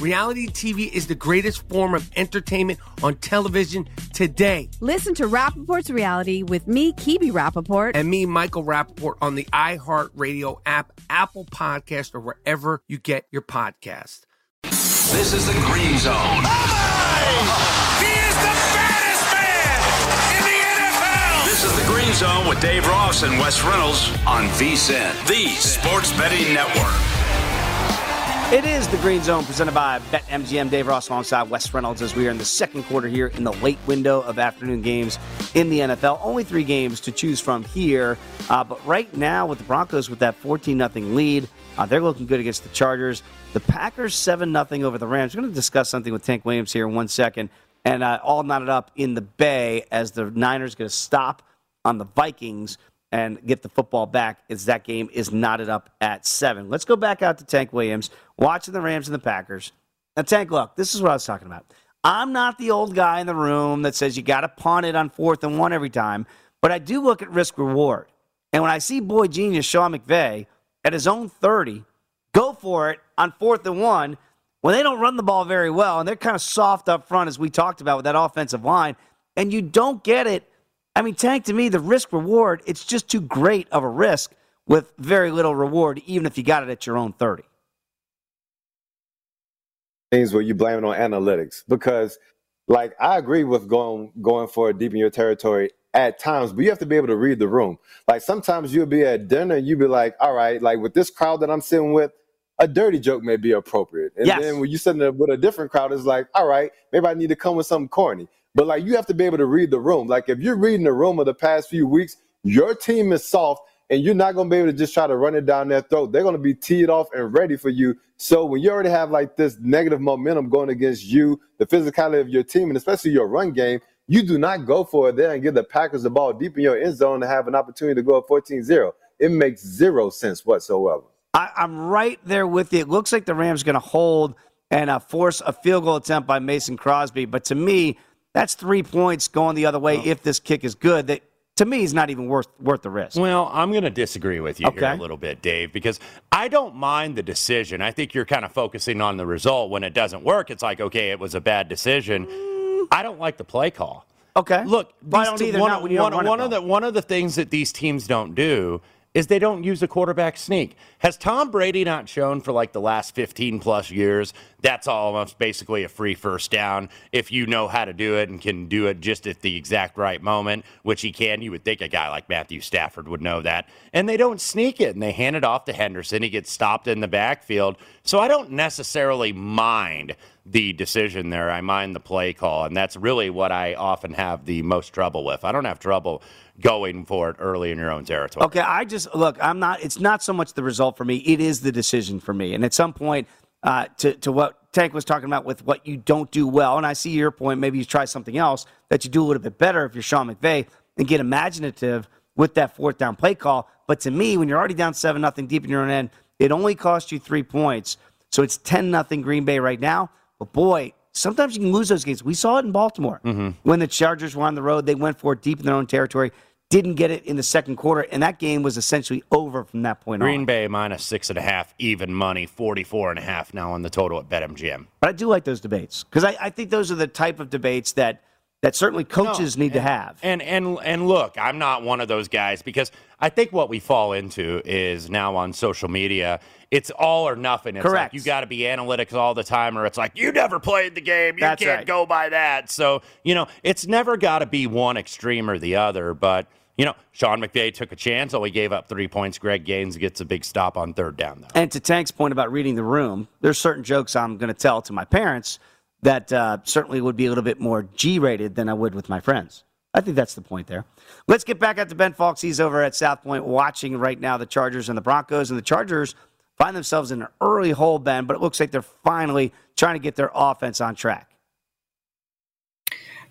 Reality TV is the greatest form of entertainment on television today. Listen to Rappaport's Reality with me, Kibi Rappaport. And me, Michael Rappaport, on the iHeartRadio app, Apple Podcast, or wherever you get your podcast. This is the Green Zone. Oh he is the baddest man in the NFL. This is the Green Zone with Dave Ross and Wes Reynolds on VSIN, the Sports Betting Network. It is the Green Zone presented by BetMGM. Dave Ross alongside Wes Reynolds as we are in the second quarter here in the late window of afternoon games in the NFL. Only three games to choose from here. Uh, but right now, with the Broncos with that 14 0 lead, uh, they're looking good against the Chargers. The Packers 7 0 over the Rams. We're going to discuss something with Tank Williams here in one second. And uh, all knotted up in the Bay as the Niners going to stop on the Vikings and get the football back as that game is knotted up at seven. Let's go back out to Tank Williams, watching the Rams and the Packers. Now, Tank, look, this is what I was talking about. I'm not the old guy in the room that says you got to punt it on fourth and one every time, but I do look at risk reward. And when I see boy genius Sean McVay at his own 30 go for it on fourth and one, when they don't run the ball very well and they're kind of soft up front, as we talked about with that offensive line, and you don't get it I mean, Tank, to me, the risk reward, it's just too great of a risk with very little reward, even if you got it at your own 30. Things where you blame it on analytics because, like, I agree with going going for deep in your territory at times, but you have to be able to read the room. Like sometimes you'll be at dinner and you'll be like, all right, like with this crowd that I'm sitting with, a dirty joke may be appropriate. And yes. then when you sitting with a different crowd, it's like, all right, maybe I need to come with something corny. But like you have to be able to read the room. Like if you're reading the room of the past few weeks, your team is soft and you're not going to be able to just try to run it down their throat. They're going to be teed off and ready for you. So when you already have like this negative momentum going against you, the physicality of your team, and especially your run game, you do not go for it there and give the Packers the ball deep in your end zone to have an opportunity to go up 14-0. It makes zero sense whatsoever. I, am right there with you. It looks like the Rams going to hold and uh, force a field goal attempt by Mason Crosby. But to me, that's three points going the other way oh. if this kick is good. That to me is not even worth worth the risk. Well, I'm going to disagree with you okay. here a little bit, Dave, because I don't mind the decision. I think you're kind of focusing on the result. When it doesn't work, it's like, okay, it was a bad decision. Mm. I don't like the play call. Okay. Look, I don't either. One, one, one of the one of the things that these teams don't do is they don't use a quarterback sneak. Has Tom Brady not shown for like the last 15 plus years that's almost basically a free first down if you know how to do it and can do it just at the exact right moment, which he can. You would think a guy like Matthew Stafford would know that. And they don't sneak it and they hand it off to Henderson. He gets stopped in the backfield. So I don't necessarily mind the decision there. I mind the play call. And that's really what I often have the most trouble with. I don't have trouble going for it early in your own territory. Okay, I just look. I'm not. It's not so much the result for me. It is the decision for me. And at some point, uh, to to what Tank was talking about with what you don't do well, and I see your point. Maybe you try something else that you do a little bit better if you're Sean McVay and get imaginative with that fourth down play call. But to me, when you're already down seven nothing deep in your own end, it only cost you three points. So it's ten nothing Green Bay right now. But boy, sometimes you can lose those games. We saw it in Baltimore Mm-hmm. when the Chargers were on the road. They went for it deep in their own territory, didn't get it in the second quarter, and that game was essentially over from that point Green on. Green Bay minus six and a half, even money, 44 and a half now on the total at BetMGM. But I do like those debates because I, I think those are the type of debates that that certainly coaches need to have. And and and look, I'm not one of those guys because I think what we fall into is now on social media, it's all or nothing. It's Correct. like you got to be analytics all the time, or it's like you never played the game, you That's can't right. go by that. So you know, it's never got to be one extreme or the other. But you know, Sean McVay took a chance, only gave up three points. Greg Gaines gets a big stop on third down, though. And to Tank's point about reading the room, there's certain jokes I'm going to tell to my parents that uh, certainly would be a little bit more G rated than I would with my friends. I think that's the point there. Let's get back out to Ben Fawkes. He's over at South Point watching right now the Chargers and the Broncos. And the Chargers find themselves in an early hole, Ben, but it looks like they're finally trying to get their offense on track.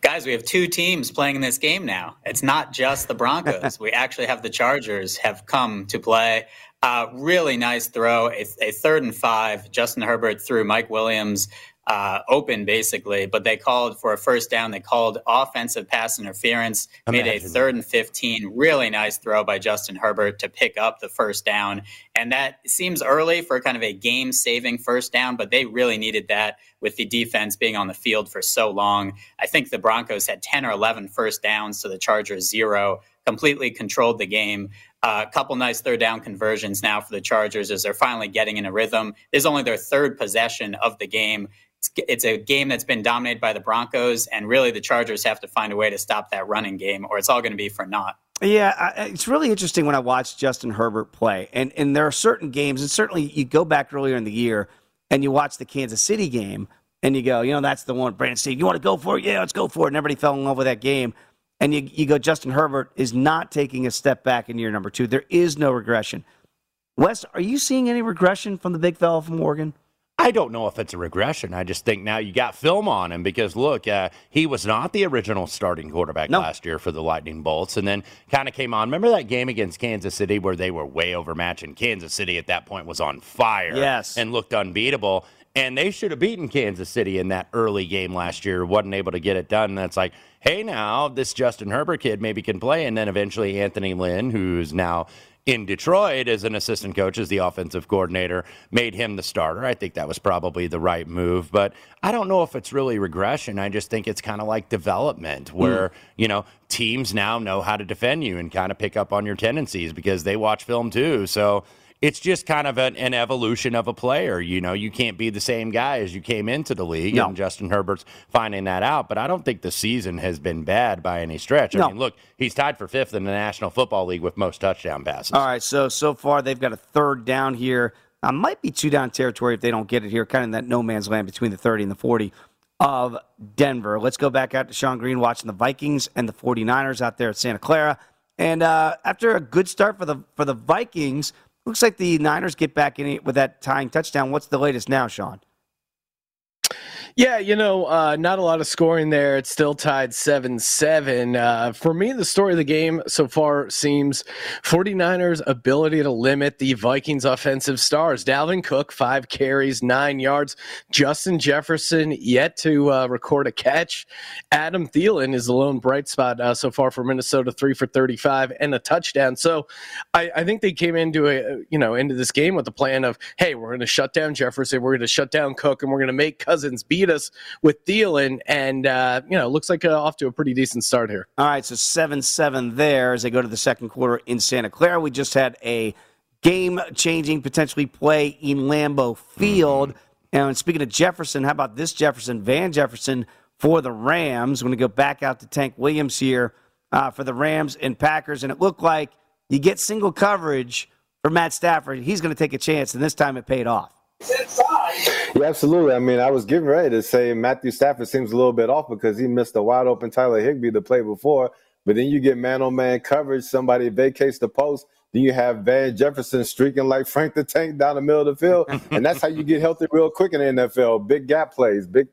Guys, we have two teams playing in this game now. It's not just the Broncos. we actually have the Chargers have come to play. Uh, really nice throw, a, a third and five. Justin Herbert threw Mike Williams uh, open basically, but they called for a first down. They called offensive pass interference, made a third and 15. Really nice throw by Justin Herbert to pick up the first down. And that seems early for kind of a game saving first down, but they really needed that with the defense being on the field for so long. I think the Broncos had 10 or 11 first downs to the Chargers zero, completely controlled the game. Uh, a couple nice third down conversions now for the Chargers as they're finally getting in a rhythm. This is only their third possession of the game. It's, it's a game that's been dominated by the Broncos, and really the Chargers have to find a way to stop that running game, or it's all going to be for naught. Yeah, it's really interesting when I watch Justin Herbert play, and and there are certain games, and certainly you go back earlier in the year and you watch the Kansas City game, and you go, you know, that's the one. Brandon Steve, you want to go for it? Yeah, let's go for it. And everybody fell in love with that game, and you you go, Justin Herbert is not taking a step back in year number two. There is no regression. Wes, are you seeing any regression from the big fella from Oregon? I don't know if it's a regression. I just think now you got film on him because look, uh, he was not the original starting quarterback No. last year for the Lightning Bolts, and then kind of came on. Remember that game against Kansas City where they were way overmatched, and Kansas City at that point was on fire, Yes. and looked unbeatable. And they should have beaten Kansas City in that early game last year. wasn't able to get it done. And that's like, hey, now this Justin Herbert kid maybe can play, and then eventually Anthony Lynn, who's now in Detroit as an assistant coach, as the offensive coordinator, made him the starter. I think that was probably the right move, but I don't know if it's really regression. I just think it's kind of like development hmm. where, you know, teams now know how to defend you and kind of pick up on your tendencies because they watch film too. So it's just kind of an, an evolution of a player. You know, you can't be the same guy as you came into the league, No. and Justin Herbert's finding that out. But I don't think the season has been bad by any stretch. I No. mean, look, he's tied for fifth in the National Football League with most touchdown passes. All right, so so far they've got a third down here. I might be two down territory if they don't get it here, kind of in that no man's land between the 30 and the 40 of Denver. Let's go back out to Sean Green watching the Vikings and the 49ers out there at Santa Clara. And uh, after a good start for the for the Vikings, looks like the Niners get back in it with that tying touchdown. What's the latest now, Sean? Yeah, you know, uh, not a lot of scoring there. It's still tied 7 7. Uh, for me, the story of the game so far seems 49ers' ability to limit the Vikings' offensive stars. Dalvin Cook, five carries, nine yards. Justin Jefferson, yet to uh, record a catch. Adam Thielen is the lone bright spot uh, so far for Minnesota, three for 35 and a touchdown. So I, I think they came into a, you know, into this game with the plan of, hey, we're going to shut down Jefferson, we're going to shut down Cook, and we're going to make Cousins beat us with Thielen. And, uh, you know, looks like uh, off to a pretty decent start here. All right, so 7 7 there as they go to the second quarter in Santa Clara. We just had a game changing, potentially play in Lambeau Field. And speaking of Jefferson, how about this Jefferson? Van Jefferson for the Rams. We're going to go back out to Tank Williams here uh, for the Rams and Packers. And it looked like you get single coverage for Matt Stafford. He's going to take a chance, and this time it paid off. Yeah, absolutely. I mean, I was getting ready to say Matthew Stafford seems a little bit off because he missed a wide open Tyler Higbee the play before. But then you get man on man coverage, somebody vacates the post. Then you have Van Jefferson streaking like Frank the Tank down the middle of the field. and that's how you get healthy real quick in the NFL. Big gap plays, big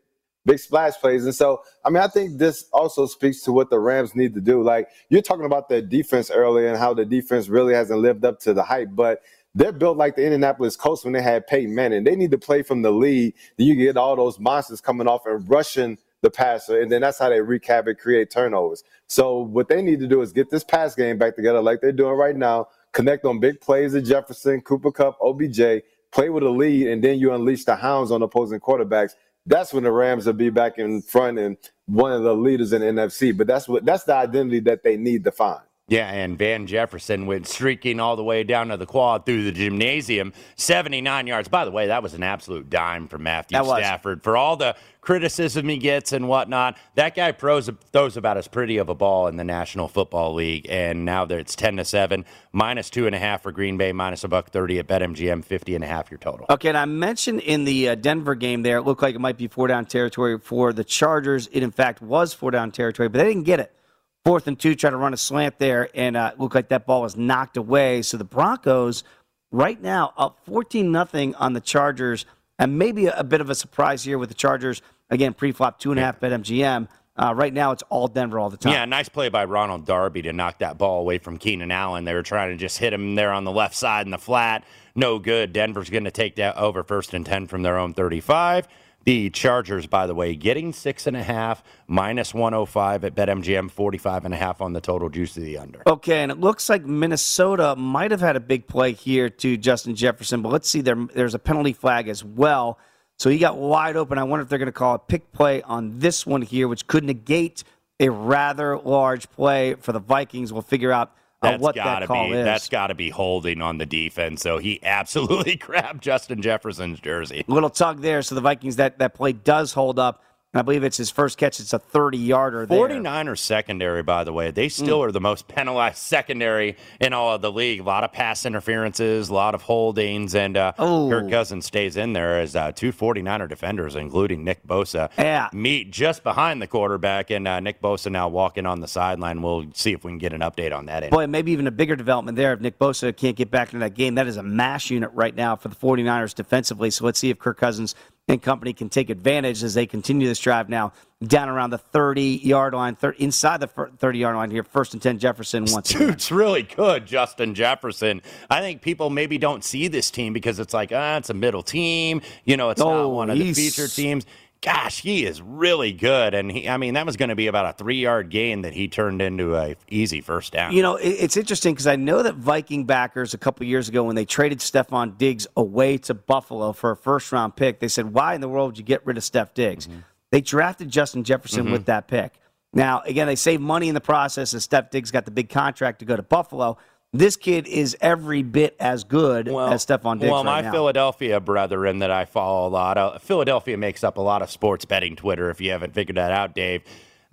big splash plays. And so, I mean, I think this also speaks to what the Rams need to do. Like you're talking about the defense earlier and how the defense really hasn't lived up to the hype, but they're built like the Indianapolis Colts when they had Peyton Manning. They need to play from the lead. Then you get all those monsters coming off and rushing the passer, and then that's how they wreak havoc, create turnovers. So what they need to do is get this pass game back together like they're doing right now. Connect on big plays of Jefferson, Cooper Kupp, OBJ. Play with a lead, and then you unleash the hounds on opposing quarterbacks. That's when the Rams will be back in front and one of the leaders in the NFC. But that's what that's the identity that they need to find. Yeah, and Van Jefferson went streaking all the way down to the quad through the gymnasium, 79 yards. By the way, that was an absolute dime from Matthew Stafford. For all the criticism he gets and whatnot, that guy throws, throws about as pretty of a ball in the National Football League. And now that it's 10 to 7, minus two and a half for Green Bay, minus a buck 30 at BetMGM, 50 and a half your total. Okay, and I mentioned in the uh, Denver game there, it looked like it might be four down territory for the Chargers. It, in fact, was four down territory, but they didn't get it fourth and two, try to run a slant there, and uh, like that ball was knocked away. So the Broncos, right now, up 14 nothing on the Chargers, and maybe a, a, bit of a surprise here with the Chargers. Again, pre-flop two and a half bet MGM. Uh, right now, it's all Denver all the time. Yeah, nice play by Ronald Darby to knock that ball away from Keenan Allen. They were trying to just hit him there on the left side in the flat. No good. Denver's going to take that over first and 10 from their own 35. The Chargers, by the way, getting six and a half, minus 105 at BetMGM, 45 and a half on the total juice of the under. Okay, and it looks like Minnesota might have had a big play here to Justin Jefferson, but let's see, there, there's a penalty flag as well. So he got wide open. I wonder if they're going to call a pick play on this one here, which could negate a rather large play for the Vikings. We'll figure out that's what gotta that be, is. That's got to be holding on the defense. So he absolutely grabbed Justin Jefferson's jersey. A Little tug there. So the Vikings that that play does hold up. I believe it's his first catch. It's a 30 yarder. 49ers secondary, by the way. They still mm. are the most penalized secondary in all of the league. A lot of pass interferences, a lot of holdings, and uh, Kirk Cousins stays in there as uh, two 49er defenders, including Nick Bosa, yeah. meet just behind the quarterback. And uh, Nick Bosa now walking on the sideline. We'll see if we can get an update on that. Boy, maybe even a bigger development there if Nick Bosa can't get back into that game. That is a mash unit right now for the 49ers defensively. So let's see if Kirk Cousins and company can take advantage as they continue this drive now down around the 30 yard line, 30, inside the 30 yard line here. First and 10, Jefferson once Dude's really good, Justin Jefferson. I think people maybe don't see this team because it's like, ah, it's a middle team. You know, it's oh, not one of the featured teams gosh, he is really good. And he, I mean, that was going to be about a three yard gain that he turned into a easy first down. You know, it's interesting because I know that Viking backers a couple years ago when they traded Stefon Diggs away to Buffalo for a first round pick, they said, "Why in the world would you get rid of Steph Diggs?" Mm-hmm. They drafted Justin Jefferson mm-hmm. with that pick. Now, again, they saved money in the process as Steph Diggs got the big contract to go to Buffalo. This kid is every bit as good well, as Stefon Diggs. Well, my right Philadelphia brethren that I follow a lot, uh, Philadelphia makes up a lot of sports betting Twitter. If you haven't figured that out, Dave,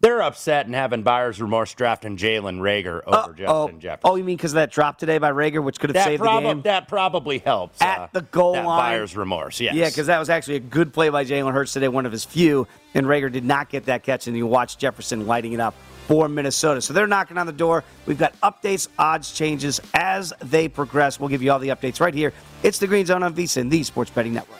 they're upset and having buyer's remorse drafting Jalen Reagor over uh, Justin oh, Jefferson. Oh, you mean because of that drop today by Reagor, which could have that saved prob- the game? That probably helps at uh, the goal line. Buyer's remorse, yes. Yeah, because that was actually a good play by Jalen Hurts today, one of his few, and Reagor did not get that catch, and you watch Jefferson lighting it up for Minnesota. So they're knocking on the door. We've got updates, odds changes as they progress. We'll give you all the updates right here. It's the Green Zone on VSIN, the Sports Betting Network.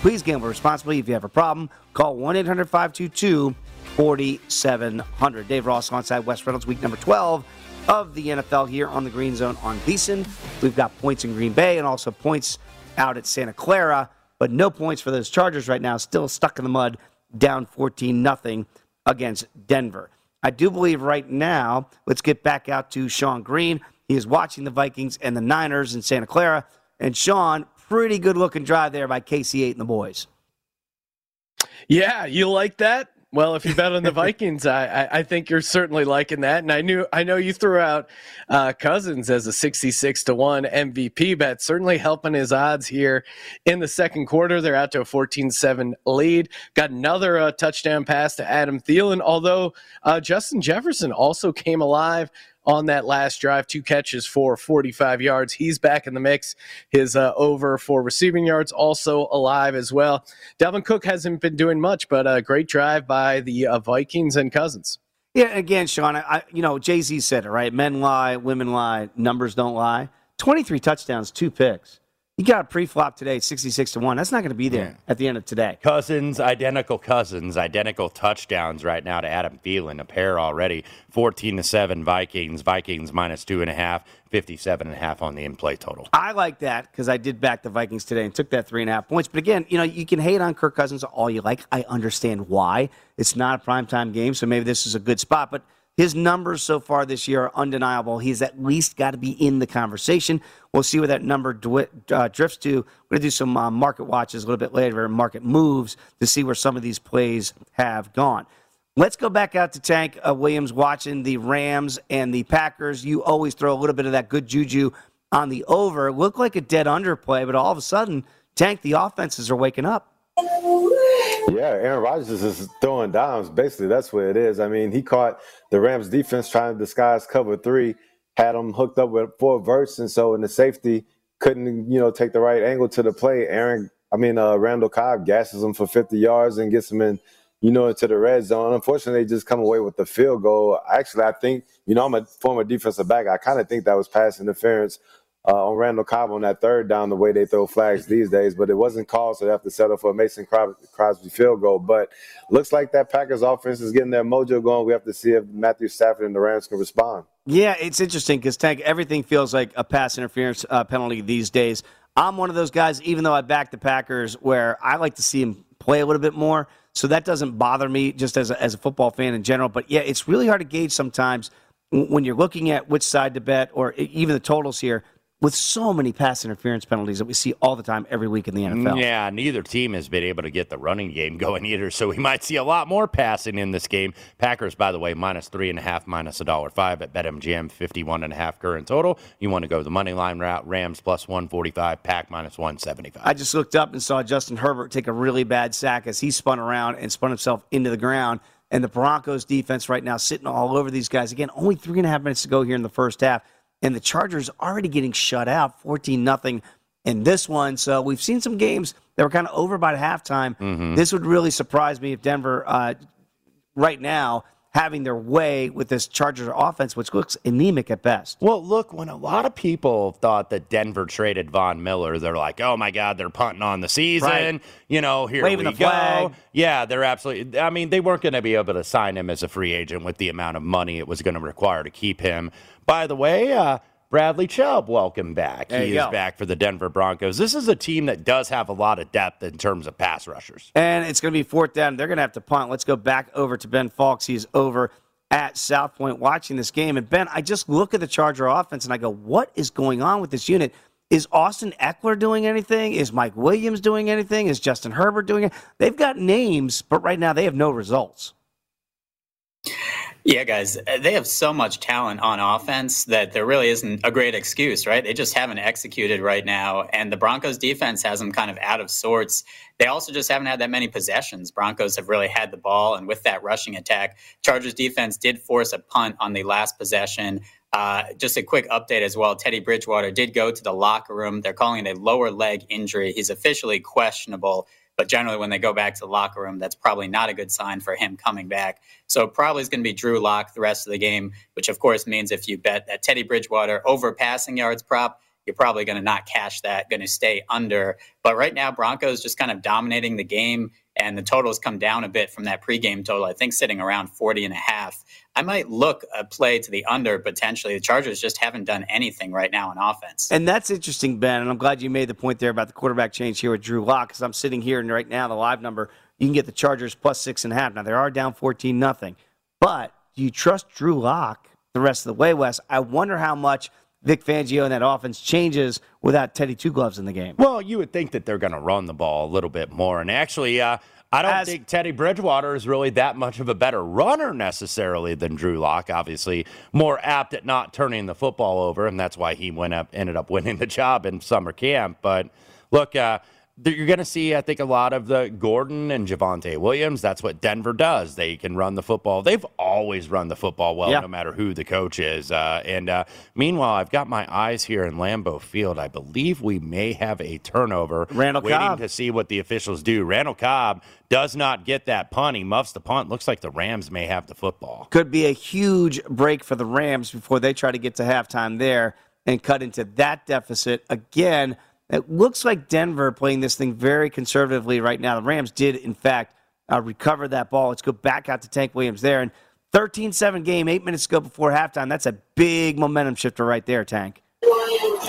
Please gamble responsibly. If you have a problem, call 1 800 522 4700. Dave Ross alongside Wes Reynolds, week number 12 of the NFL here on the Green Zone on VSiN. We've got points in Green Bay and also points out at Santa Clara, but no points for those Chargers right now. Still stuck in the mud, down 14 0 against Denver. I do believe right now, let's get back out to Sean Green. He is watching the Vikings and the Niners in Santa Clara. And Sean, pretty good looking drive there by KC8 and the boys. Yeah, you like that? Well, if you bet on the Vikings, I, I, I, think you're certainly liking that. And I knew I know you threw out uh, Cousins as a 66 to one MVP bet, certainly helping his odds here in the second quarter. They're out to a 14-7 lead. Got another uh, touchdown pass to Adam Thielen. Although uh, Justin Jefferson also came alive on that last drive, two catches for 45 yards. He's back in the mix. His uh, over for receiving yards also alive as well. Dalvin Cook hasn't been doing much, but a great drive by the uh, Vikings and Cousins. Yeah, again, Sean, I, you know, Jay Z said it right. Men lie, women lie, numbers don't lie. 23 touchdowns, two picks. You got a pre-flop today, 66 to 1. That's not going to be there yeah. at the end of today. Cousins, identical cousins, identical touchdowns right now to Adam Thielen, a pair already. 14 to 7 Vikings, Vikings minus two and a half, 57 and a half on the in-play total. I like that because I did back the Vikings today and took that three and a half points. But again, you know, you can hate on Kirk Cousins all you like. I understand why. It's not a primetime game, so maybe this is a good spot. But his numbers so far this year are undeniable. He's at least got to be in the conversation. We'll see where that number dwi- uh, drifts to. We're going to do some uh, market watches a little bit later, market moves to see where some of these plays have gone. Let's go back out to Tank uh, Williams watching the Rams and the Packers. You always throw a little bit of that good juju on the over. It looked like a dead underplay, but all of a sudden, Tank, the offenses are waking up. Yeah, Aaron Rodgers is throwing downs. Basically, that's what it is. I mean, he caught the Rams defense trying to disguise cover three, had them hooked up with four verts, and so in the safety couldn't, you know, take the right angle to the play. Aaron, I mean, uh, Randall Cobb gasses him for 50 yards and gets him in, you know, into the red zone. Unfortunately, they just come away with the field goal. Actually, I think, you know, I'm a former defensive back. I kind of think that was pass interference uh, on Randall Cobb on that third down, the way they throw flags these days. But it wasn't called, so they have to settle for a Mason Crosby field goal. But looks like that Packers offense is getting their mojo going. We have to see if Matthew Stafford and the Rams can respond. Yeah, it's interesting because Tank, everything feels like a pass interference uh, penalty these days. I'm one of those guys, even though I back the Packers, where I like to see him play a little bit more. So that doesn't bother me just as a, as a football fan in general. But yeah, it's really hard to gauge sometimes when you're looking at which side to bet or even the totals here with so many pass interference penalties that we see all the time every week in the NFL. Mm, yeah, neither team has been able to get the running game going either, so we might see a lot more passing in this game. Packers, by the way, minus three and a half, minus a dollar five at BetMGM, fifty-one and a half current total. You want to go the money line route? Rams plus one forty-five, Pack minus one seventy-five. I just looked up and saw Justin Herbert take a really bad sack as he spun around and spun himself into the ground. And the Broncos defense right now sitting all over these guys. Again, only three and a half minutes to go here in the first half and the Chargers already getting shut out 14 nothing in this one. So we've seen some games that were kind of over by halftime. Mm-hmm. This would really surprise me if Denver, uh, right now, having their way with this Chargers offense, which looks anemic at best. Well, look, when a lot of people thought that Denver traded Von Miller, they're like, "Oh my God, they're punting on the season." Right. You know, here Waving we the flag. go. Yeah, they're absolutely. I mean, they weren't going to be able to sign him as a free agent with the amount of money it was going to require to keep him. By the way, uh, Bradley Chubb, welcome back. There he is go. back for the Denver Broncos. This is a team that does have a lot of depth in terms of pass rushers. And it's going to be fourth down. They're going to have to punt. Let's go back over to Ben Fawkes. He's over at South Point watching this game. And Ben, I just look at the Charger offense and I go, what is going on with this unit? Is Austin Ekeler doing anything? Is Mike Williams doing anything? Is Justin Herbert doing it? They've got names, but right now they have no results. Yeah, guys, they have so much talent on offense that there really isn't a great excuse, right? They just haven't executed right now. And the Broncos defense has them kind of out of sorts. They also just haven't had that many possessions. Broncos have really had the ball. And with that rushing attack, Chargers defense did force a punt on the last possession. Uh, just a quick update as well. Teddy Bridgewater did go to the locker room. They're calling it a lower leg injury. He's officially questionable. But generally, when they go back to the locker room, that's probably not a good sign for him coming back. So probably is going to be Drew Lock the rest of the game, which of course means if you bet that Teddy Bridgewater over passing yards prop, you're probably going to not cash that, going to stay under. But right now, Broncos just kind of dominating the game, and the totals come down a bit from that pregame total. I think sitting around 40 and a half. I might look a play to the under potentially. The Chargers just haven't done anything right now in offense. And that's interesting, Ben. And I'm glad you made the point there about the quarterback change here with Drew Lock, because I'm sitting here and right now the live number you can get the Chargers plus six and a half. Now they are down 14 nothing, but do you trust Drew Lock the rest of the way, Wes? I wonder how much Vic Fangio and that offense changes without Teddy Two Gloves in the game. Well, you would think that they're going to run the ball a little bit more, and actually, uh, I don't As- think Teddy Bridgewater is really that much of a better runner necessarily than Drew Lock. Obviously, more apt at not turning the football over, and that's why he went up, ended up winning the job in summer camp. But look, uh, you're going to see, I think, a lot of the Gordon and Javonte Williams. That's what Denver does. They can run the football. They've always run the football well, Yeah. no matter who the coach is. Uh, and uh, meanwhile, I've got my eyes here in Lambeau Field. I believe we may have a turnover. Randall waiting Cobb. to see what the officials do. Randall Cobb does not get that punt. He muffs the punt. Looks like the Rams may have the football. Could be a huge break for the Rams before they try to get to halftime there and cut into that deficit again. It looks like Denver playing this thing very conservatively right now. The Rams did, in fact, uh, recover that ball. Let's go back out to Tank Williams there. And 13 7 game, eight minutes ago before halftime. That's a big momentum shifter right there, Tank.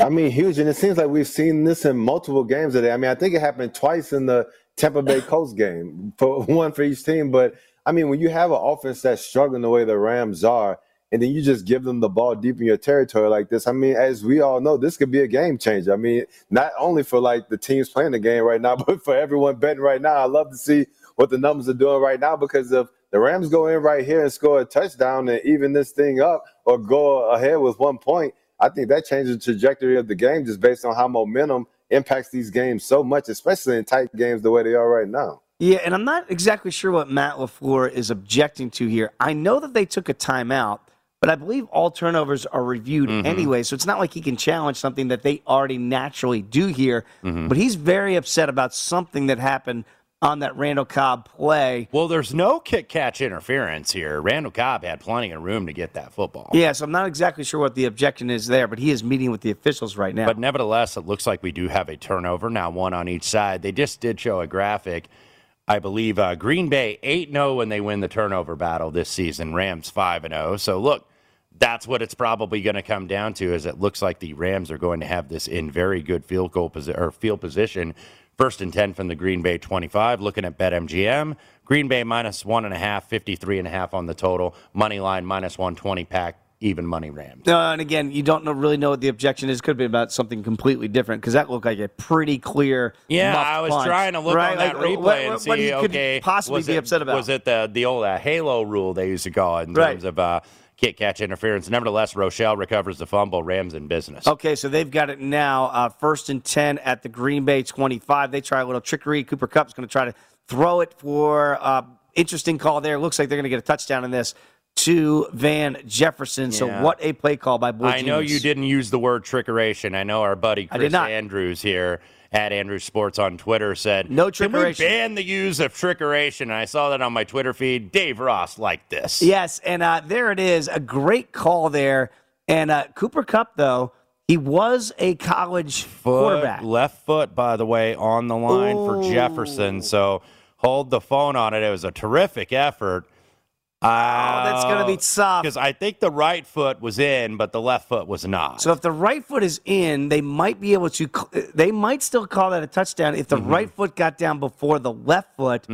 I mean, huge, and it seems like we've seen this in multiple games today. I mean, I think it happened twice in the Tampa Bay Colts game, for one for each team. But I mean, when you have an offense that's struggling the way the Rams are, and then you just give them the ball deep in your territory like this, I mean, as we all know, this could be a game changer. I mean, not only for like the teams playing the game right now, but for everyone betting right now. I love to see what the numbers are doing right now because if the Rams go in right here and score a touchdown and even this thing up or go ahead with one point, I think that changes the trajectory of the game just based on how momentum impacts these games so much, especially in tight games the way they are right now. Yeah, and I'm not exactly sure what Matt LaFleur is objecting to here. I know that they took a timeout, but I believe all turnovers are reviewed Mhm. anyway, so it's not like he can challenge something that they already naturally do here. Mhm. But he's very upset about something that happened on that Randall Cobb play. Well, there's no kick catch interference here. Randall Cobb had plenty of room to get that football. Yeah, so I'm not exactly sure what the objection is there, but he is meeting with the officials right now. But nevertheless, it looks like we do have a turnover now, one on each side. They just did show a graphic. I believe uh, Green Bay 8 0 when they win the turnover battle this season, Rams 5 0. So, look, that's what it's probably going to come down to is it looks like the Rams are going to have this in very good field goal posi- or field position. First and 10 from the Green Bay 25. Looking at BetMGM, Green Bay minus one and a half, 53 and a half on the total. Money line minus 120 pack, even money Rams. No, and again, you don't know, really know what the objection is. Could be about something completely different because that looked like a pretty clear. Yeah, I was punch, trying to look right? on that Like, replay what, and what, see. what okay, possibly be it, upset about. Was it the the old uh, Halo rule they used to call it in Right. terms of uh, kick catch interference? Nevertheless, Rochelle recovers the fumble. Rams in business. Okay, so they've got it now. Uh, first and 10 at the Green Bay 25. They try a little trickery. Cooper Kupp's going to try to throw it for uh, interesting call there. Looks like they're going to get a touchdown in this to Van Jefferson. So what a play call by Boy I know you didn't use the word trickeration. I know our buddy Chris. Andrews here at Andrews Sports on Twitter said No Can we ban the use of trickeration? And I saw that on my Twitter feed. Dave Ross liked this. Yes, and uh, there it is. A great call there. And uh, Cooper Kupp, though, he was a college foot, quarterback. left foot, by the way, on the line for Jefferson. So hold the phone on it. It was a terrific effort. Oh, that's gonna be tough. Because I think the right foot was in, but the left foot was not. So if the right foot is in, they might be able to. They might still call that a touchdown if the Mm-hmm. right foot got down before the left foot.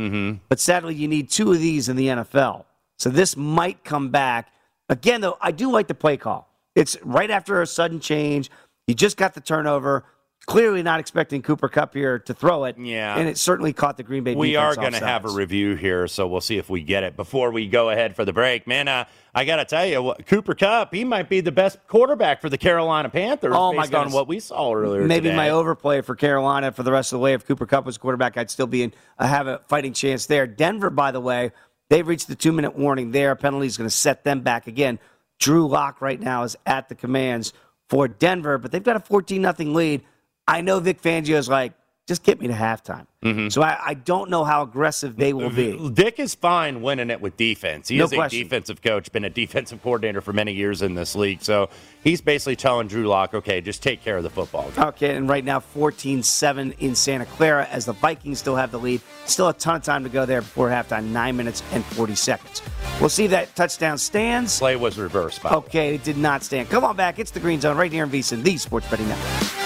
But sadly, you need two of these in the NFL. So this might come back again. Though I do like the play call. It's right after a sudden change. You just got the turnover. Clearly not expecting Cooper Kupp here to throw it. Yeah. and it certainly caught the Green Bay. we are going to have a review here, so we'll see if we get it before we go ahead for the break. Man, uh, I got to tell you, what- Cooper Kupp, he might be the best quarterback for the Carolina Panthers Oh, my based on what we saw earlier Maybe today. my overplay for Carolina for the rest of the way. If Cooper Kupp was quarterback, I'd still be in uh, have a fighting chance there. Denver, by the way, they've reached the two minute warning there. A penalty is going to set them back again. Drew Lock right now is at the commands for Denver, but they've got a 14 nothing lead. I know Vic Fangio is like, just get me to halftime. Mm-hmm. So I, I don't know how aggressive they will be. Dick is fine winning it with defense. He No is a defensive coach, been a defensive coordinator for many years in this league. So he's basically telling Drew Lock, okay, just take care of the football. Okay, and right now 14-7 in Santa Clara as the Vikings still have the lead. Still a ton of time to go there before halftime, 9 minutes and 40 seconds. We'll see if that touchdown stands. Play was reversed, by. Okay, it did not stand. Come on back. It's the Green Zone right here in VSiN, the Sports Betting Network.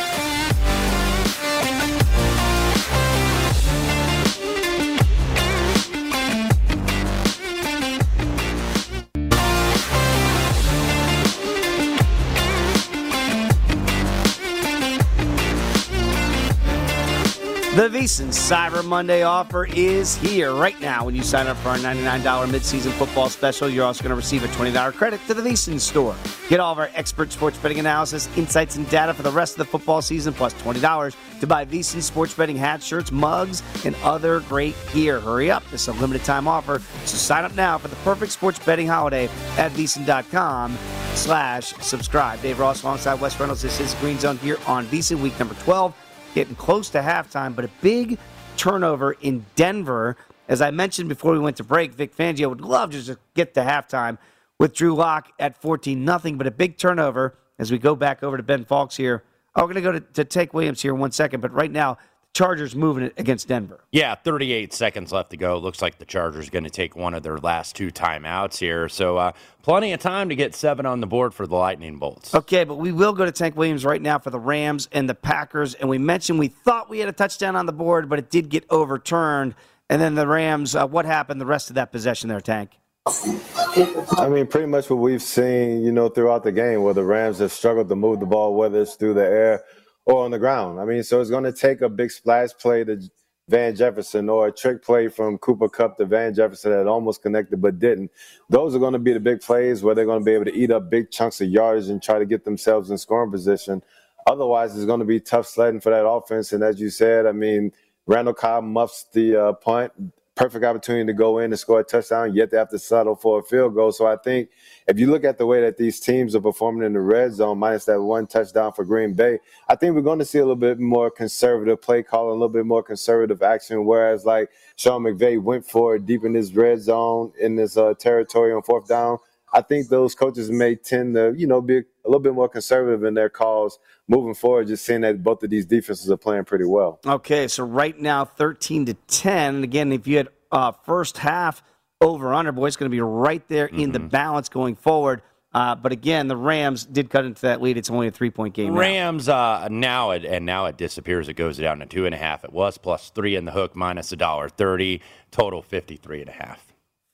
The VSiN Cyber Monday offer is here right now. When you sign up for our $99 midseason football special, you're also going to receive a $20 credit to the VSiN store. Get all of our expert sports betting analysis, insights, and data for the rest of the football season, plus $20 to buy VSiN sports betting hats, shirts, mugs, and other great gear. Hurry up. This is a limited time offer, so sign up now for the perfect sports betting holiday at VSiN.com slash subscribe. Dave Ross alongside Wes Reynolds. This is Green Zone here on VSiN week number 12 getting close to halftime, but a big turnover in Denver. As I mentioned before we went to break, Vic Fangio would love to just get to halftime with Drew Lock at 14 nothing, but a big turnover as we go back over to Ben Fawkes here. Oh, we're going to go to, to Take Williams here in one second, but right now, Chargers moving it against Denver. Yeah, 38 seconds left to go. Looks like the Chargers going to take one of their last two timeouts here. So uh, plenty of time to get seven on the board for the Lightning Bolts. Okay, but we will go to Tank Williams right now for the Rams and the Packers. And we mentioned we thought we had a touchdown on the board, but it did get overturned. And then the Rams, uh, what happened the rest of that possession there, Tank? I mean, pretty much what we've seen, you know, throughout the game, where the Rams have struggled to move the ball, whether it's through the air or on the ground. I mean, so it's going to take a big splash play to Van Jefferson or a trick play from Cooper Kupp to Van Jefferson that almost connected but didn't. Those are going to be the big plays where they're going to be able to eat up big chunks of yardage and try to get themselves in scoring position. Otherwise, it's going to be tough sledding for that offense. And as you said, I mean, Randall Cobb muffs the uh, punt perfect opportunity to go in and score a touchdown, yet they have to settle for a field goal. So I think if you look at the way that these teams are performing in the red zone, minus that one touchdown for Green Bay, I think we're going to see a little bit more conservative play call, a little bit more conservative action. Whereas like Sean McVay went for it deep in this red zone in this uh, territory on fourth down. I think those coaches may tend to, you know, be a little bit more conservative in their calls moving forward, just seeing that both of these defenses are playing pretty well. Okay, so right now, 13 to 10. And again, if you had uh, first half over under, boy, it's going to be right there mm-hmm. in the mm-hmm. balance going forward. Uh, but again, the Rams did cut into that lead. It's only a three point game. Rams now. Uh, now it and now it disappears. It goes down to two and a half. It was plus three in the hook, minus a dollar thirty. Total fifty three and a half.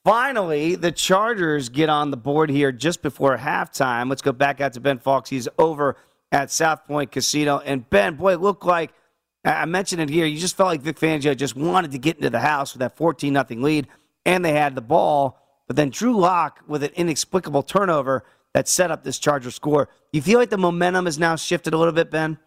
Finally, the Chargers get on the board here just before halftime. Let's go back out to Ben Fawkes. He's over at South Point Casino. And Ben, boy, it looked like I mentioned it here. You just felt like Vic Fangio just wanted to get into the house with that 14 0 lead, and they had the ball. But then Drew Lock with an inexplicable turnover that set up this Charger score. You feel like the momentum has now shifted a little bit, Ben?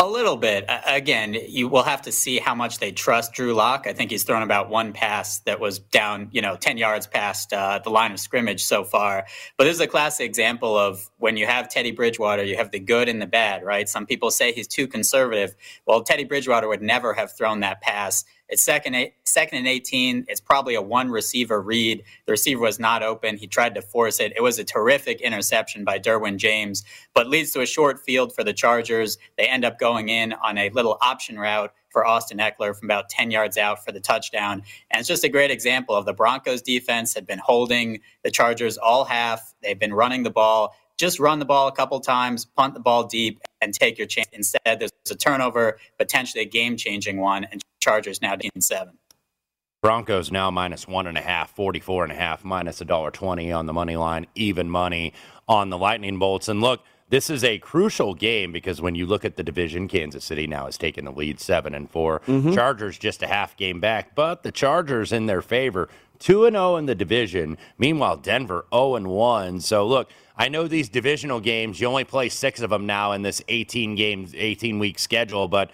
A little bit. Again, you will have to see how much they trust Drew Lock. I think he's thrown about one pass that was down, you know, 10 yards past uh, the line of scrimmage so far. But this is a classic example of when you have Teddy Bridgewater, you have the good and the bad, right? Some people say he's too conservative. Well, Teddy Bridgewater would never have thrown that pass it's second, second and 18. It's probably a one receiver read. The receiver was not open. He tried to force it. It was a terrific interception by Derwin James, but leads to a short field for the Chargers. They end up going in on a little option route for Austin Ekeler from about 10 yards out for the touchdown. And it's just a great example of the Broncos defense had been holding the Chargers all half. They've been running the ball just run the ball a couple times, punt the ball deep, and take your chance. Instead, there's a turnover, potentially a game changing one, and Chargers now in seven. Broncos now minus one and a half, 44 and a half, minus a dollar twenty on the money line, even money on the Lightning Bolts. And look, this is a crucial game because when you look at the division, Kansas City now has taken the lead seven and 4 mm-hmm. Chargers just a half game back, but the Chargers in their favor, two and zero oh in the division. Meanwhile, Denver zero and one. So look, I know these divisional games, you only play six of them now in this 18 games, 18 week schedule, but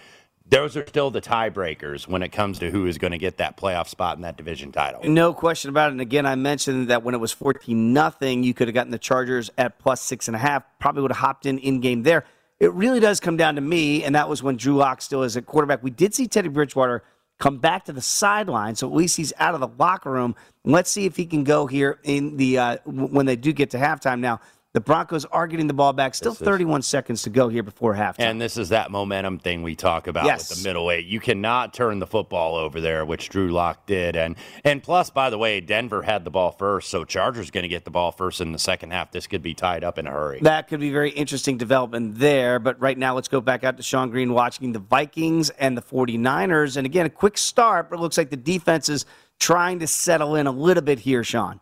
those are still the tiebreakers when it comes to who is going to get that playoff spot in that division title. No question about it. And again, I mentioned that when it was 14 nothing, you could have gotten the Chargers at plus six and a half, probably would have hopped in in game there. It really does come down to me, and that was when Drew Lock still is at quarterback. We did see Teddy Bridgewater come back to the sideline, so at least he's out of the locker room. Let's see if he can go here in the uh, when they do get to halftime. Now, the Broncos are getting the ball back. Still 31 seconds to go here before halftime. And this is that momentum thing we talk about yes. with the middle eight. You cannot turn the football over there, which Drew Lock did. And and plus, by the way, Denver had the ball first, so Chargers going to get the ball first in the second half. This could be tied up in a hurry. That could be very interesting development there. But right now, let's go back out to Sean Green watching the Vikings and the 49ers. And again, a quick start, but it looks like the defense is trying to settle in a little bit here, Sean.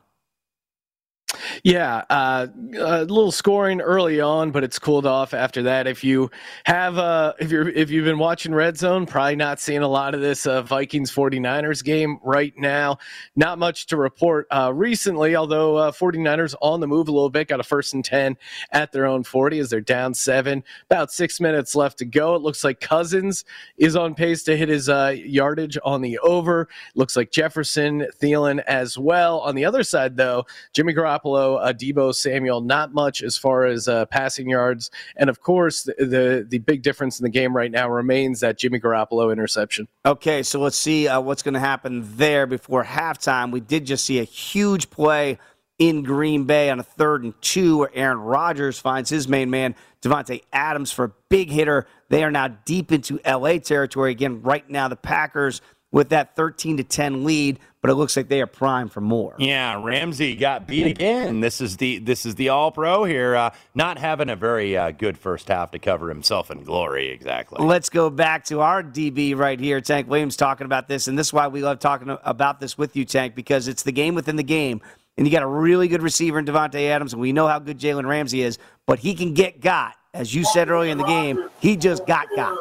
Yeah, uh, a little scoring early on, but it's cooled off after that. If you have, uh, if you're, if you've been watching Red Zone, probably not seeing a lot of this uh, Vikings 49ers game right now. Not much to report uh, recently, although uh, 49ers on the move a little bit, got a first and 10 at their own 40 as they're down seven. About six minutes left to go. It looks like Cousins is on pace to hit his uh, yardage on the over. Looks like Jefferson, Thielen as well. On the other side, though, Jimmy Garoppolo Garoppolo, uh, Deebo Samuel, not much as far as uh, passing yards. And of course, the, the, the big difference in the game right now remains that Jimmy Garoppolo interception. Okay, so let's see uh, what's going to happen there before halftime. We did just see a huge play in Green Bay on a third and two where Aaron Rodgers finds his main man, Davante Adams, for a big hitter. They are now deep into LA territory. Again, right now, the Packers with that 13 to 10 lead, but it looks like they are primed for more. Yeah, Ramsey got beat again. This is the this is the All Pro here, uh, not having a very uh, good first half to cover himself in glory. Exactly. Let's go back to our DB right here, Tank Williams, talking about this, and this is why we love talking about this with you, Tank, because it's the game within the game. And you got a really good receiver in Davante Adams, and we know how good Jalen Ramsey is, but he can get got. As you said earlier in the game, he just got got.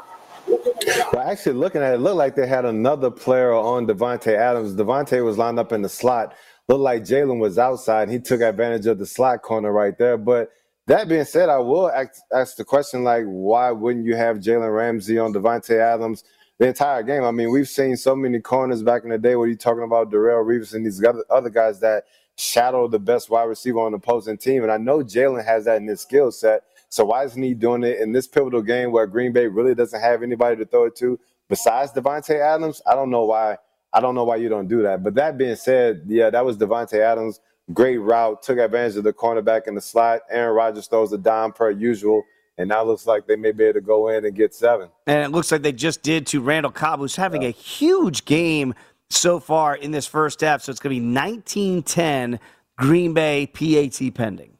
Well, actually, looking at it, it looked like they had another player on Davante Adams. Davante was lined up in the slot. Looked like Jalen was outside. He took advantage of the slot corner right there. But that being said, I will ask, ask the question like, why wouldn't you have Jalen Ramsey on Davante Adams the entire game? I mean, we've seen so many corners back in the day where you're talking about Darrelle Revis and these other guys that shadow the best wide receiver on the opposing team. And I know Jalen has that in his skill set. So why isn't he doing it in this pivotal game where Green Bay really doesn't have anybody to throw it to besides Davante Adams? I don't know why. I don't know why you don't do that. But that being said, yeah, that was Davante Adams. Great route, took advantage of the cornerback in the slot. Aaron Rodgers throws a dime per usual. And now it looks like they may be able to go in and get seven. And it looks like they just did to Randall Cobb, who's having a huge game so far in this first half. So it's going to be 19 10 Green Bay PAT pending.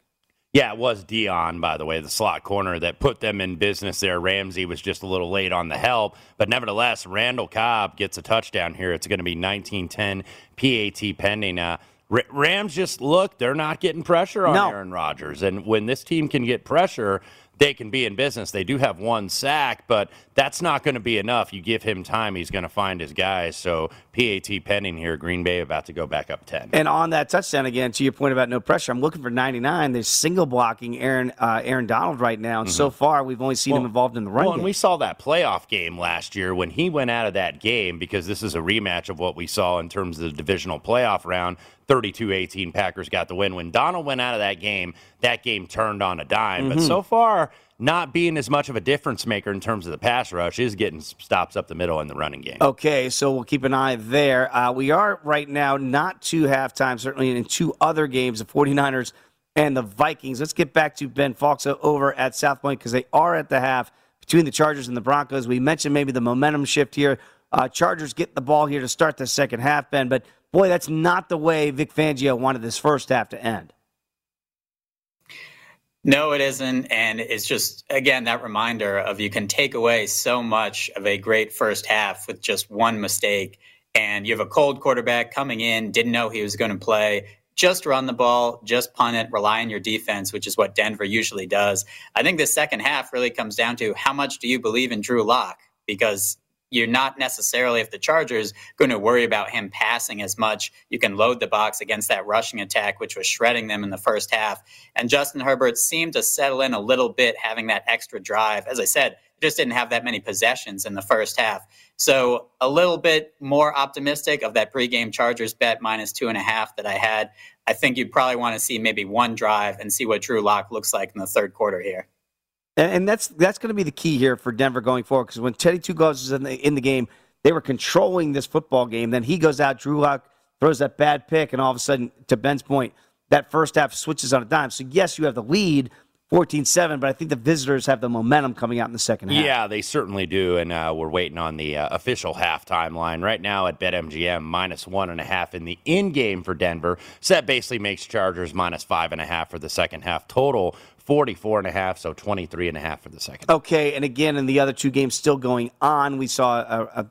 Yeah, it was Deayon, by the way, the slot corner that put them in business there. Ramsey was just a little late on the help, but nevertheless, Randall Cobb gets a touchdown here. It's going to be 19 10 PAT pending. Uh, Rams just look, they're not getting pressure on no. Aaron Rodgers. And when this team can get pressure, they can be in business. They do have one sack, but that's not going to be enough. You give him time, he's going to find his guys. So PAT pending here. Green Bay about to go back up 10. And on that touchdown again, to your point about no pressure, I'm looking for 99. They're single blocking Aaron uh, Aaron Donald right now. And mm-hmm. so far, we've only seen well, him involved in the run well, game. and we saw that playoff game last year when he went out of that game because this is a rematch of what we saw in terms of the divisional playoff round. 32 18 Packers got the win. When Donald went out of that game, that game turned on a dime. Mm-hmm. But so far, not being as much of a difference maker in terms of the pass rush is getting stops up the middle in the running game. Okay, so we'll keep an eye there. Uh, we are right now not two halftime, certainly in two other games, the 49ers and the Vikings. Let's get back to Ben Fawkes over at South Point because they are at the half between the Chargers and the Broncos. We mentioned maybe the momentum shift here. Uh, Chargers get the ball here to start the second half, Ben, but boy, that's not the way Vic Fangio wanted this first half to end. No, it isn't. And it's just, again, that reminder of you can take away so much of a great first half with just one mistake. And you have a cold quarterback coming in, didn't know he was going to play. Just run the ball, just punt it, rely on your defense, which is what Denver usually does. I think the second half really comes down to how much do you believe in Drew Lock? Because you're not necessarily, if the Chargers going to worry about him passing as much, you can load the box against that rushing attack, which was shredding them in the first half. And Justin Herbert seemed to settle in a little bit, having that extra drive. As I said, just didn't have that many possessions in the first half. So a little bit more optimistic of that pregame Chargers bet minus two and a half that I had. I think you'd probably want to see maybe one drive and see what Drew Lock looks like in the third quarter here. And, and that's that's going to be the key here for Denver going forward because when Teddy Two Gloves was in the, in the game, they were controlling this football game. Then he goes out, Drew Lock throws that bad pick, and all of a sudden, to Ben's point, that first half switches on a dime. So, yes, you have the lead 14 7, but I think the visitors have the momentum coming out in the second half. Yeah, they certainly do. And uh, we're waiting on the uh, official halftime line right now at BetMGM, minus one and a half in the in game for Denver. So that basically makes Chargers minus five and a half for the second half total 44 and a half, so 23 and a half for the second. Okay, and again, in the other two games still going on, we saw a, a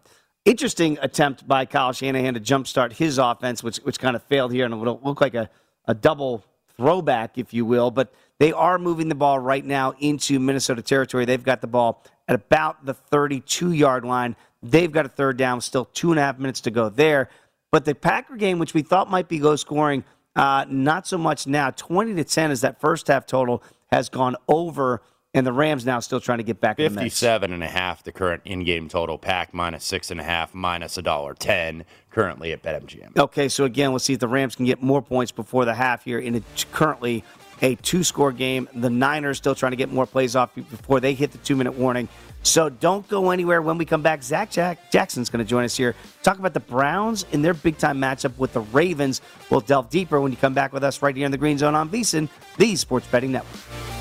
interesting attempt by Kyle Shanahan to jumpstart his offense, which which kind of failed here, and it will look like a, a double throwback, if you will. But they are moving the ball right now into Minnesota territory. They've got the ball at about the 32 yard line. They've got a third down, still two and a half minutes to go there. But the Packer game, which we thought might be low scoring, uh, not so much now. 20 to 10 is that first half total has gone over, and the Rams now still trying to get back. 57 and a half, the current in-game total. Pack minus six and a half, minus a dollar ten currently at BetMGM. Okay, so again, let's see if the Rams can get more points before the half here. and it's currently a two-score game. The Niners still trying to get more plays off before they hit the two-minute warning. So don't go anywhere. When we come back, Zach Jack- Jackson's going to join us here. Talk about the Browns in their big time matchup with the Ravens. We'll delve deeper when you come back with us right here in the Green Zone on VSiN, the Sports Betting Network.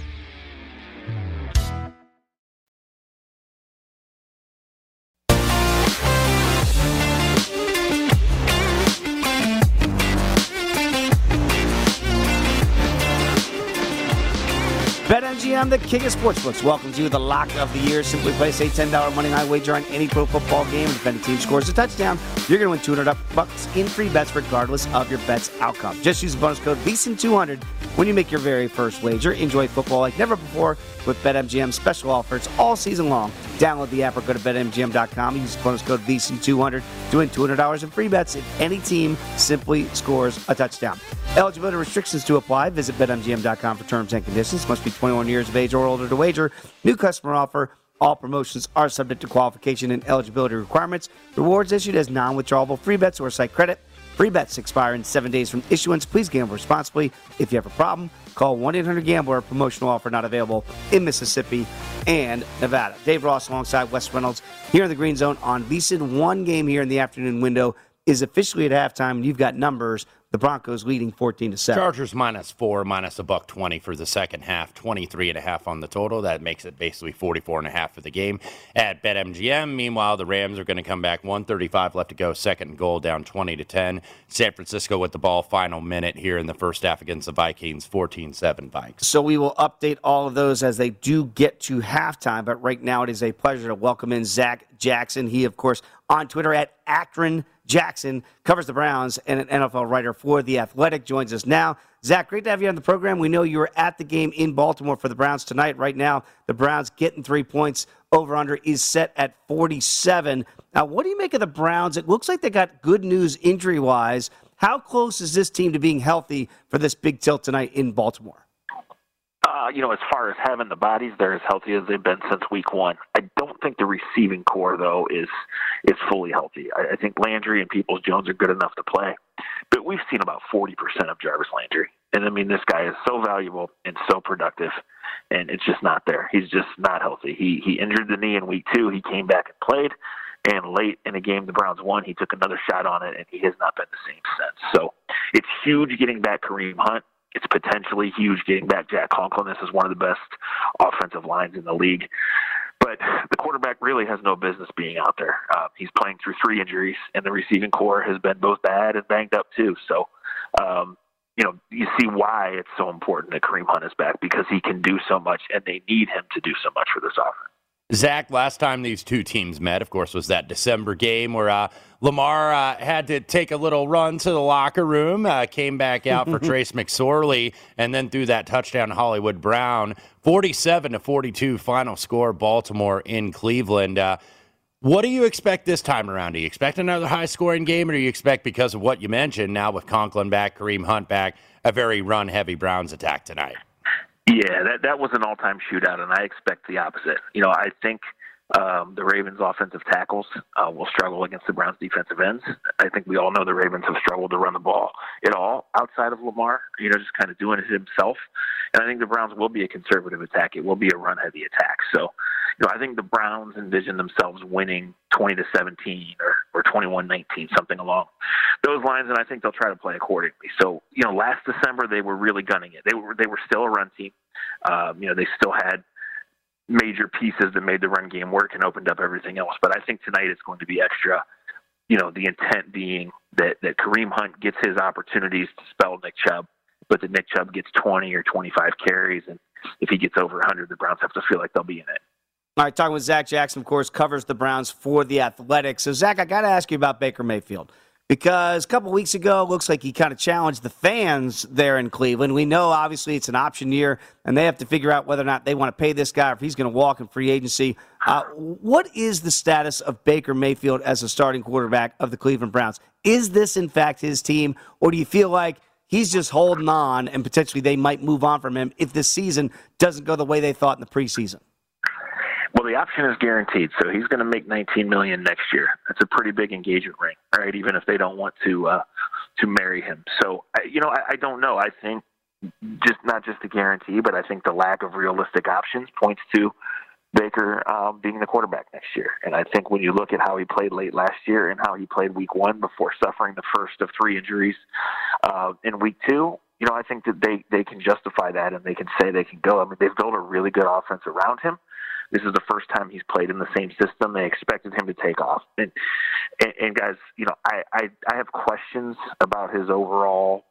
BetMGM, the king of sportsbooks, welcomes you to the lock of the year. Simply place a $10 money line wager on any pro football game. If any team scores a touchdown, you're going to win 200 bucks in free bets regardless of your bet's outcome. Just use the bonus code VSIN200 when you make your very first wager. Enjoy football like never before with BetMGM special offers all season long. Download the app or go to BetMGM.com. Use the bonus code VSIN200 to win $200 in free bets if any team simply scores a touchdown. Eligibility restrictions to apply. Visit BetMGM.com for terms and conditions. Must be 21 years of age or older to wager. New customer offer. All promotions are subject to qualification and eligibility requirements. Rewards issued as non withdrawable free bets or site credit. Free bets expire in seven days from issuance. Please gamble responsibly. If you have a problem, call 1 800 Gambler. Promotional offer not available in Mississippi and Nevada. Dave Ross alongside Wes Reynolds here in the Green Zone on VSiN. One game here in the afternoon window is officially at halftime, you've got numbers. The Broncos leading 14 to 7. Chargers minus four, minus a buck 20 for the second half, 23 and a half on the total. That makes it basically 44 and a half for the game at BetMGM. Meanwhile, the Rams are going to come back 135 left to go, second goal down 20 to 10. San Francisco with the ball, final minute here in the first half against the Vikings, 14 7 Vikes. So we will update all of those as they do get to halftime. But right now, it is a pleasure to welcome in Zach Jackson. He, of course, on Twitter at Akron Jackson covers the Browns and an NFL writer for The Athletic joins us now. Zach, great to have you on the program. We know you were at the game in Baltimore for the Browns tonight. Right now, the Browns getting three points. Over under is set at 47. Now, what do you make of the Browns? It looks like they got good news injury wise. How close is this team to being healthy for this big tilt tonight in Baltimore? Uh, you know, as far as having the bodies, they're as healthy as they've been since week one. I don't think the receiving core though is is fully healthy. I, I think Landry and Peoples Jones are good enough to play, but we've seen about forty percent of Jarvis Landry, and I mean this guy is so valuable and so productive, and it's just not there. He's just not healthy. He he injured the knee in week two. He came back and played. And late in a game the Browns won, he took another shot on it, and he has not been the same since. So it's huge getting back Kareem Hunt it's potentially huge getting back Jack Conklin. This is one of the best offensive lines in the league. But the quarterback really has no business being out there. Uh, he's playing through three injuries, and the receiving core has been both bad and banged up too. So, um, you know, you see why it's so important that Kareem Hunt is back because he can do so much, and they need him to do so much for this offense. Zach, last time these two teams met, of course, was that December game where uh, Lamar uh, had to take a little run to the locker room, uh, came back out for Trace McSorley, and then threw that touchdown Hollywood Brown. 47 to 42 final score, Baltimore in Cleveland. Uh, what do you expect this time around? Do you expect another high scoring game, or do you expect, because of what you mentioned, now with Conklin back, Kareem Hunt back, a very run heavy Browns attack tonight? Yeah, that that was an all-time shootout, and I expect the opposite. You know, I think um, the Ravens' offensive tackles uh, will struggle against the Browns' defensive ends. I think we all know the Ravens have struggled to run the ball at all outside of Lamar. You know, just kind of doing it himself. And I think the Browns will be a conservative attack. It will be a run-heavy attack. So, you know, I think the Browns envision themselves winning 20 to 17 or or 21-19, something along those lines, and I think they'll try to play accordingly. So, you know, last December they were really gunning it. They were they were still a run team. Um, you know, they still had major pieces that made the run game work and opened up everything else. But I think tonight it's going to be extra. You know, the intent being that that Kareem Hunt gets his opportunities to spell Nick Chubb, but that Nick Chubb gets 20 or 25 carries, and if he gets over 100, the Browns have to feel like they'll be in it. All right, talking with Zach Jackson, of course, covers the Browns for the Athletics. So, Zach, I got to ask you about Baker Mayfield because a couple weeks ago, looks like he kind of challenged the fans there in Cleveland. We know, obviously, it's an option year, and they have to figure out whether or not they want to pay this guy or if he's going to walk in free agency. Uh, what is the status of Baker Mayfield as a starting quarterback of the Cleveland Browns? Is this, in fact, his team, or do you feel like he's just holding on and potentially they might move on from him if this season doesn't go the way they thought in the preseason? Well, the option is guaranteed, so he's going to make 19 million next year. That's a pretty big engagement ring, right? Even if they don't want to uh, to marry him. So, you know, I, I don't know. I think just not just the guarantee, but I think the lack of realistic options points to Baker um, being the quarterback next year. And I think when you look at how he played late last year and how he played Week One before suffering the first of three injuries uh, in Week Two, you know, I think that they they can justify that and they can say they can go. I mean, they've built a really good offense around him. This is the first time he's played in the same system. They expected him to take off. And, and, and guys, you know, I, I, I have questions about his overall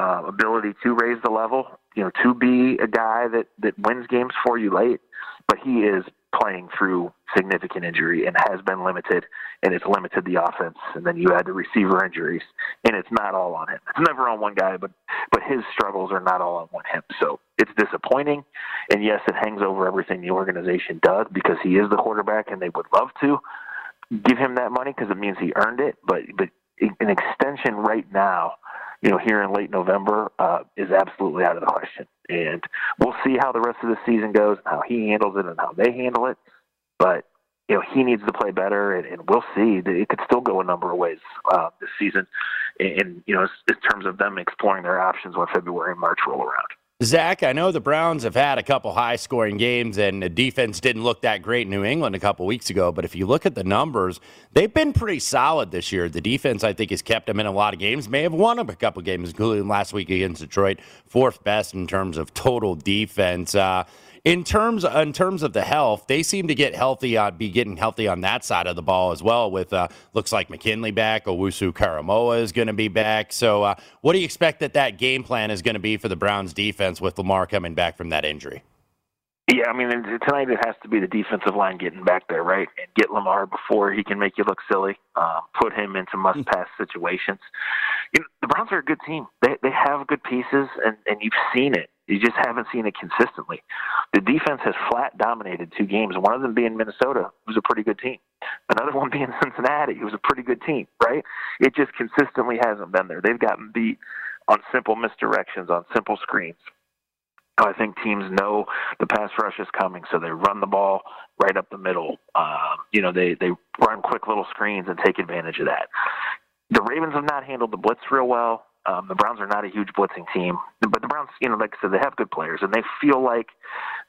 uh, ability to raise the level, you know, to be a guy that, that wins games for you late. But he is playing through significant injury and has been limited, and it's limited the offense. And then you add the receiver injuries, and it's not all on him. It's never on one guy, but but his struggles are not all on one him. So it's disappointing, and yes, it hangs over everything the organization does because he is the quarterback, and they would love to give him that money because it means he earned it. But but an extension right now you know, here in late November uh, is absolutely out of the question. And we'll see how the rest of the season goes, how he handles it, and how they handle it. But you know, he needs to play better, and, and we'll see. It could still go a number of ways uh, this season, and you know, in terms of them exploring their options when February and March roll around. Zach, I know the Browns have had a couple high scoring games and the defense didn't look that great in New England a couple weeks ago. But if you look at the numbers, they've been pretty solid this year. The defense, I think, has kept them in a lot of games, may have won them a couple games, including last week against Detroit, fourth best in terms of total defense. Uh, in terms in terms of the health, they seem to get healthy on be getting healthy on that side of the ball as well. With uh, looks like McKinley back, Owusu Koramoah is going to be back. So, uh, what do you expect that that game plan is going to be for the Browns defense with Lamar coming back from that injury? Yeah, I mean tonight it has to be the defensive line getting back there, right, and get Lamar before he can make you look silly. Um, put him into must-pass situations. You know, the Browns are a good team. They they have good pieces, and and you've seen it. You just haven't seen it consistently. The defense has flat dominated two games, one of them being Minnesota, who's a pretty good team. Another one being Cincinnati, who's a pretty good team, right? It just consistently hasn't been there. They've gotten beat on simple misdirections, on simple screens. I think teams know the pass rush is coming, so they run the ball right up the middle. Um, you know, they they run quick little screens and take advantage of that. The Ravens have not handled the blitz real well. Um, the Browns are not a huge blitzing team, but the Browns, you know, like I said, they have good players, and they feel like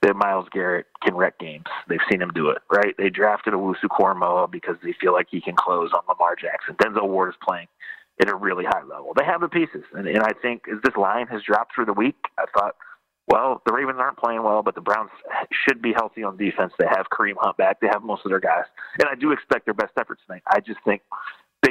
that Myles Garrett can wreck games. They've seen him do it, right? They drafted Owusu Koramoah because they feel like he can close on Lamar Jackson. Denzel Ward is playing at a really high level. They have the pieces, and, and I think as this line has dropped through the week, I thought, well, the Ravens aren't playing well, but the Browns should be healthy on defense. They have Kareem Hunt back. They have most of their guys, and I do expect their best effort tonight. I just think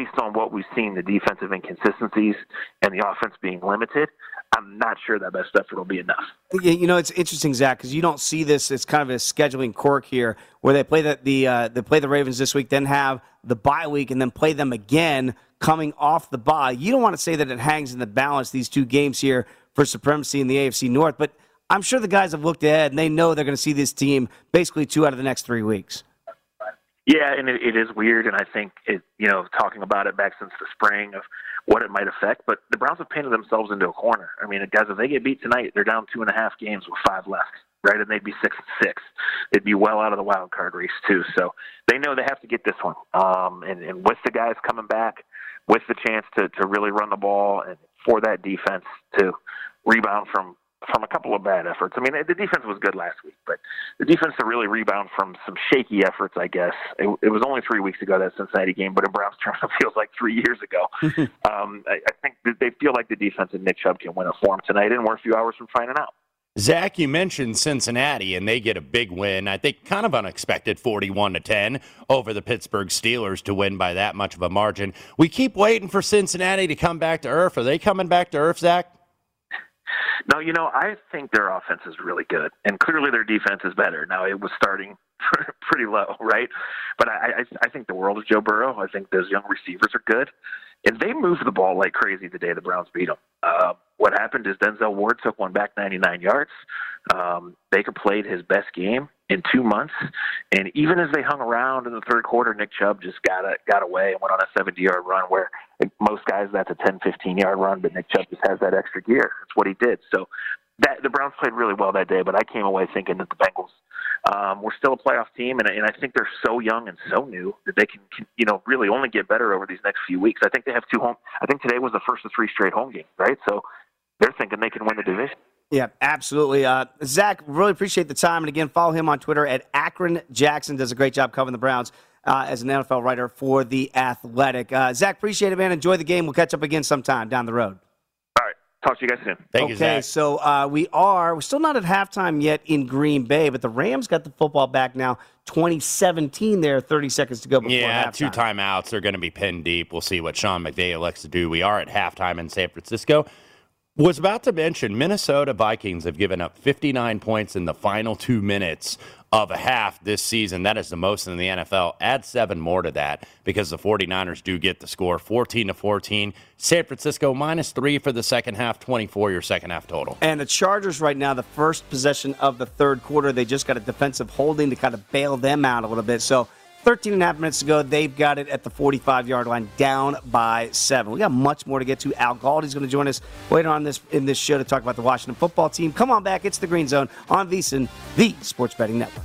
based on what we've seen, the defensive inconsistencies and the offense being limited, I'm not sure that best effort will be enough. You know, it's interesting, Zach, because you don't see this. It's kind of a scheduling quirk here, where they play the, the uh, they play the Ravens this week, then have the bye week, and then play them again coming off the bye. You don't want to say that it hangs in the balance these two games here for supremacy in the AFC North, but I'm sure the guys have looked ahead and they know they're going to see this team basically two out of the next three weeks. Yeah, and it, it is weird, and I think it, you know, talking about it back since the spring of what it might affect. But the Browns have painted themselves into a corner. I mean, guys, if they get beat tonight, they're down two and a half games with five left, right? And they'd be six and six. They'd be well out of the wild card race too. So they know they have to get this one. Um, and, and with the guys coming back, with the chance to to really run the ball, and for that defense to rebound from from a couple of bad efforts. I mean, the defense was good last week, but the defense to really rebound from some shaky efforts, I guess. It, it was only three weeks ago that Cincinnati game, but in Browns terms, it feels like three years ago. um, I, I think they feel like the defense and Nick Chubb can win it for them tonight, and we're a few hours from finding out. Zach, you mentioned Cincinnati, and they get a big win. I think kind of unexpected, forty-one to ten over the Pittsburgh Steelers to win by that much of a margin. We keep waiting for Cincinnati to come back to earth. Are they coming back to earth, Zach? No, you know, I think their offense is really good, and clearly their defense is better. Now it was starting pretty low, right? But I, I, I think the world of Joe Burrow. I think those young receivers are good, and they moved the ball like crazy the day the Browns beat them. Uh, what happened is Denzel Ward took one back 99 yards. Um, Baker played his best game in two months, and even as they hung around in the third quarter, Nick Chubb just got a, got away and went on a 70 yard run where most guys that's a 10, 15 yard run, but Nick Chubb just has that extra gear. That's what he did. So that the Browns played really well that day, but I came away thinking that the Bengals um, were still a playoff team, and, and I think they're so young and so new that they can, can, you know, really only get better over these next few weeks. I think they have two home. I think today was the first of three straight home games, right? So they're thinking they can win the division. Yeah, absolutely. Uh, Zach, really appreciate the time. And again, follow him on Twitter at Akron Jackson. Does a great job covering the Browns uh, as an NFL writer for The Athletic. Uh, Zach, appreciate it, man. Enjoy the game. We'll catch up again sometime down the road. All right. Talk to you guys soon. Thank okay, you, Zach. so uh, we are, we're still not at halftime yet in Green Bay, but the Rams got the football back now. 2017 there, 30 seconds to go before Yeah, halftime. two timeouts. They're going to be pinned deep. We'll see what Sean McVay elects to do. We are at halftime in San Francisco. Was about to mention Minnesota Vikings have given up 59 points in the final two minutes of a half this season. That is the most in the NFL. Add seven more to that because the 49ers do get the score 14 to 14. San Francisco minus three for the second half, 24 your second half total. And the Chargers right now, the first possession of the third quarter, they just got a defensive holding to kind of bail them out a little bit. So 13 and a half minutes ago, they've got it at the 45 yard line, down by seven. We got much more to get to. Al Galdi's going to join us later on this in this show to talk about the Washington football team. Come on back. It's the Green Zone on VSiN, the Sports Betting Network.